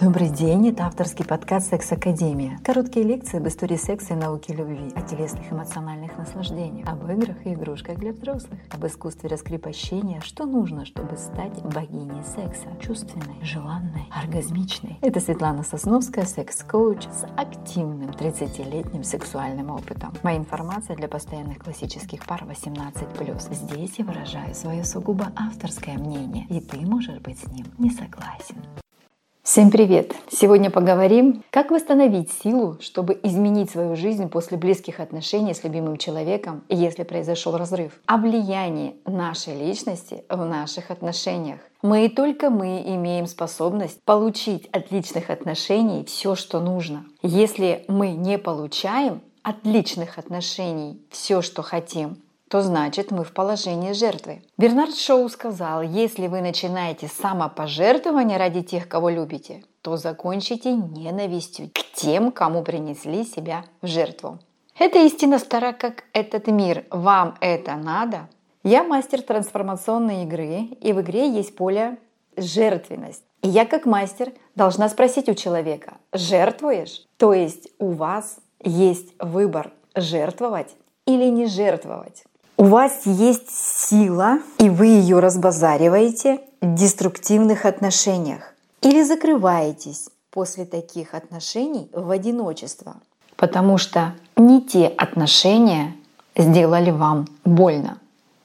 Добрый день, это авторский подкаст «Секс Академия». Короткие лекции об истории секса и науки любви, о телесных эмоциональных наслаждениях, об играх и игрушках для взрослых, об искусстве раскрепощения, что нужно, чтобы стать богиней секса, чувственной, желанной, оргазмичной. Это Светлана Сосновская, секс-коуч с активным 30-летним сексуальным опытом. Моя информация для постоянных классических пар 18+. Здесь я выражаю свое сугубо авторское мнение, и ты можешь быть с ним не согласен. Всем привет! Сегодня поговорим, как восстановить силу, чтобы изменить свою жизнь после близких отношений с любимым человеком, если произошел разрыв. О влиянии нашей личности в наших отношениях. Мы и только мы имеем способность получить от личных отношений все, что нужно. Если мы не получаем от личных отношений все, что хотим, то значит мы в положении жертвы. Бернард Шоу сказал, если вы начинаете самопожертвование ради тех, кого любите, то закончите ненавистью к тем, кому принесли себя в жертву. Эта истина стара, как этот мир. Вам это надо? Я мастер трансформационной игры, и в игре есть поле жертвенность. И я как мастер должна спросить у человека, жертвуешь? То есть у вас есть выбор жертвовать или не жертвовать. У вас есть сила, и вы ее разбазариваете в деструктивных отношениях. Или закрываетесь после таких отношений в одиночество. Потому что не те отношения сделали вам больно.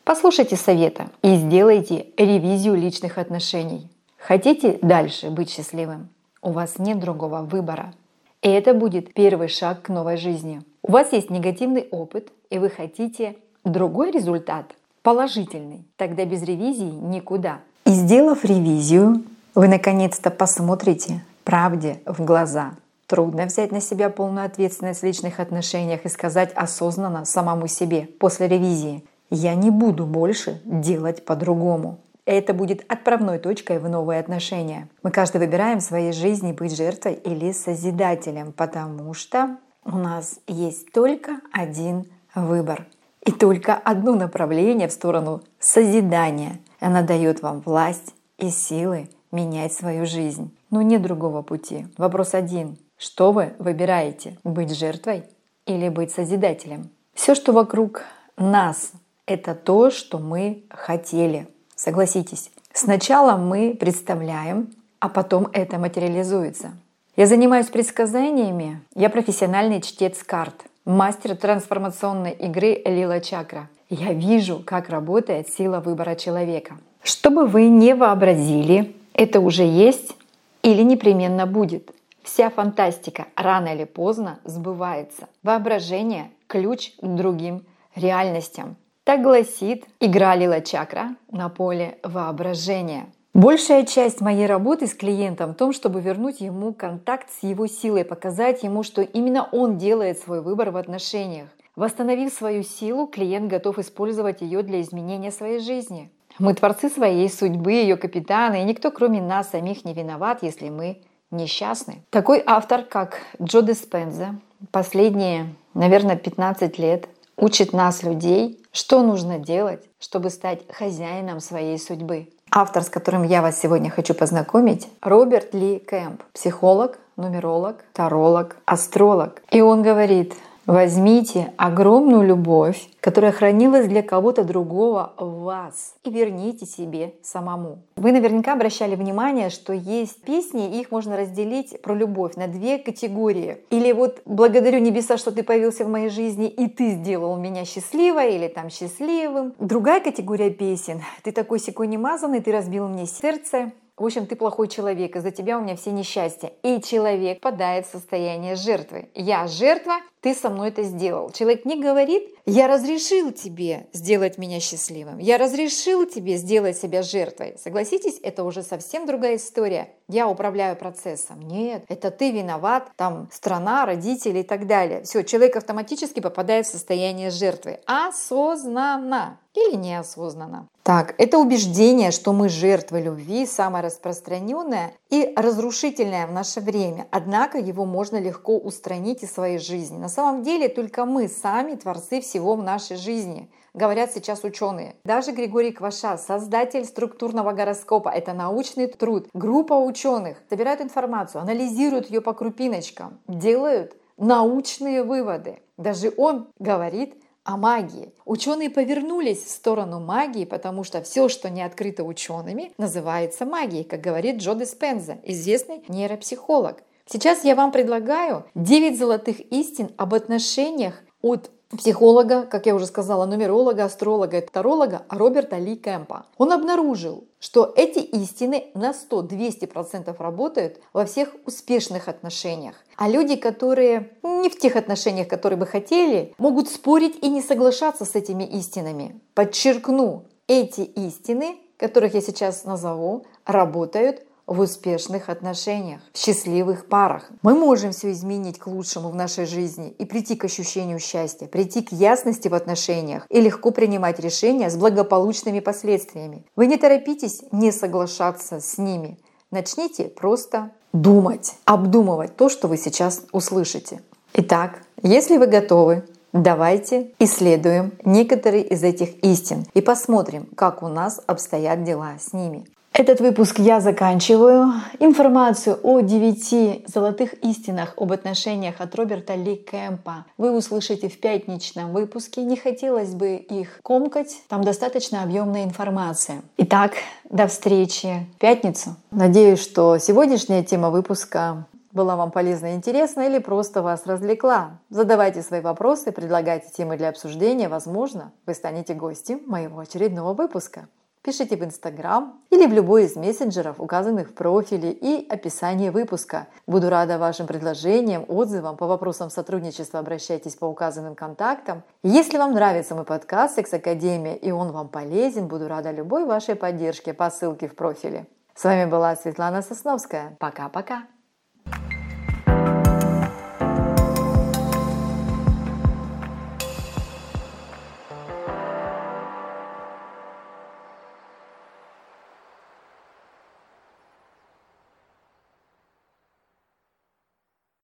Послушайте совета и сделайте ревизию личных отношений. Хотите дальше быть счастливым? У вас нет другого выбора. И это будет первый шаг к новой жизни. У вас есть негативный опыт, и вы хотите Другой результат положительный, тогда без ревизии никуда. И сделав ревизию, вы наконец-то посмотрите правде в глаза. Трудно взять на себя полную ответственность в личных отношениях и сказать осознанно самому себе после ревизии «Я не буду больше делать по-другому». Это будет отправной точкой в новые отношения. Мы каждый выбираем в своей жизни быть жертвой или созидателем, потому что у нас есть только один выбор и только одно направление в сторону созидания. Она дает вам власть и силы менять свою жизнь. Но нет другого пути. Вопрос один. Что вы выбираете? Быть жертвой или быть созидателем? Все, что вокруг нас, это то, что мы хотели. Согласитесь. Сначала мы представляем, а потом это материализуется. Я занимаюсь предсказаниями, я профессиональный чтец карт – мастер трансформационной игры Лила Чакра. Я вижу, как работает сила выбора человека. Что бы вы не вообразили, это уже есть или непременно будет. Вся фантастика рано или поздно сбывается. Воображение – ключ к другим реальностям. Так гласит игра Лила Чакра на поле воображения. Большая часть моей работы с клиентом в том, чтобы вернуть ему контакт с его силой, показать ему, что именно он делает свой выбор в отношениях. Восстановив свою силу, клиент готов использовать ее для изменения своей жизни. Мы творцы своей судьбы, ее капитаны, и никто кроме нас самих не виноват, если мы несчастны. Такой автор, как Джо Диспенза, последние, наверное, 15 лет учит нас, людей, что нужно делать, чтобы стать хозяином своей судьбы. Автор, с которым я вас сегодня хочу познакомить, Роберт Ли Кэмп, психолог, нумеролог, таролог, астролог. И он говорит, Возьмите огромную любовь, которая хранилась для кого-то другого в вас, и верните себе самому. Вы наверняка обращали внимание, что есть песни, их можно разделить про любовь на две категории. Или вот «Благодарю небеса, что ты появился в моей жизни, и ты сделал меня счастливой» или там «Счастливым». Другая категория песен «Ты такой секой немазанный, ты разбил мне сердце», в общем, ты плохой человек, из-за тебя у меня все несчастья. И человек падает в состояние жертвы. Я жертва, ты со мной это сделал. Человек не говорит, я разрешил тебе сделать меня счастливым, я разрешил тебе сделать себя жертвой. Согласитесь, это уже совсем другая история. Я управляю процессом. Нет, это ты виноват, там страна, родители и так далее. Все, человек автоматически попадает в состояние жертвы. Осознанно или неосознанно. Так, это убеждение, что мы жертвы любви, самое распространенное и разрушительное в наше время. Однако его можно легко устранить из своей жизни. На самом деле только мы сами творцы всего в нашей жизни. говорят сейчас ученые. Даже Григорий Кваша, создатель структурного гороскопа, это научный труд. Группа ученых собирают информацию, анализируют ее по крупиночкам, делают научные выводы. Даже он говорит о магии. Ученые повернулись в сторону магии, потому что все, что не открыто учеными, называется магией, как говорит Джо Диспенза, известный нейропсихолог. Сейчас я вам предлагаю 9 золотых истин об отношениях от психолога, как я уже сказала, нумеролога, астролога и таролога Роберта Ли Кэмпа. Он обнаружил, что эти истины на 100-200% работают во всех успешных отношениях. А люди, которые не в тех отношениях, которые бы хотели, могут спорить и не соглашаться с этими истинами. Подчеркну, эти истины, которых я сейчас назову, работают в успешных отношениях, в счастливых парах. Мы можем все изменить к лучшему в нашей жизни и прийти к ощущению счастья, прийти к ясности в отношениях и легко принимать решения с благополучными последствиями. Вы не торопитесь не соглашаться с ними. Начните просто думать, обдумывать то, что вы сейчас услышите. Итак, если вы готовы, Давайте исследуем некоторые из этих истин и посмотрим, как у нас обстоят дела с ними. Этот выпуск я заканчиваю. Информацию о девяти золотых истинах об отношениях от Роберта Ли Кэмпа вы услышите в пятничном выпуске. Не хотелось бы их комкать, там достаточно объемная информация. Итак, до встречи в пятницу. Надеюсь, что сегодняшняя тема выпуска была вам полезна и интересна или просто вас развлекла. Задавайте свои вопросы, предлагайте темы для обсуждения. Возможно, вы станете гостем моего очередного выпуска пишите в Инстаграм или в любой из мессенджеров, указанных в профиле и описании выпуска. Буду рада вашим предложениям, отзывам. По вопросам сотрудничества обращайтесь по указанным контактам. Если вам нравится мой подкаст «Секс Академия» и он вам полезен, буду рада любой вашей поддержке по ссылке в профиле. С вами была Светлана Сосновская. Пока-пока.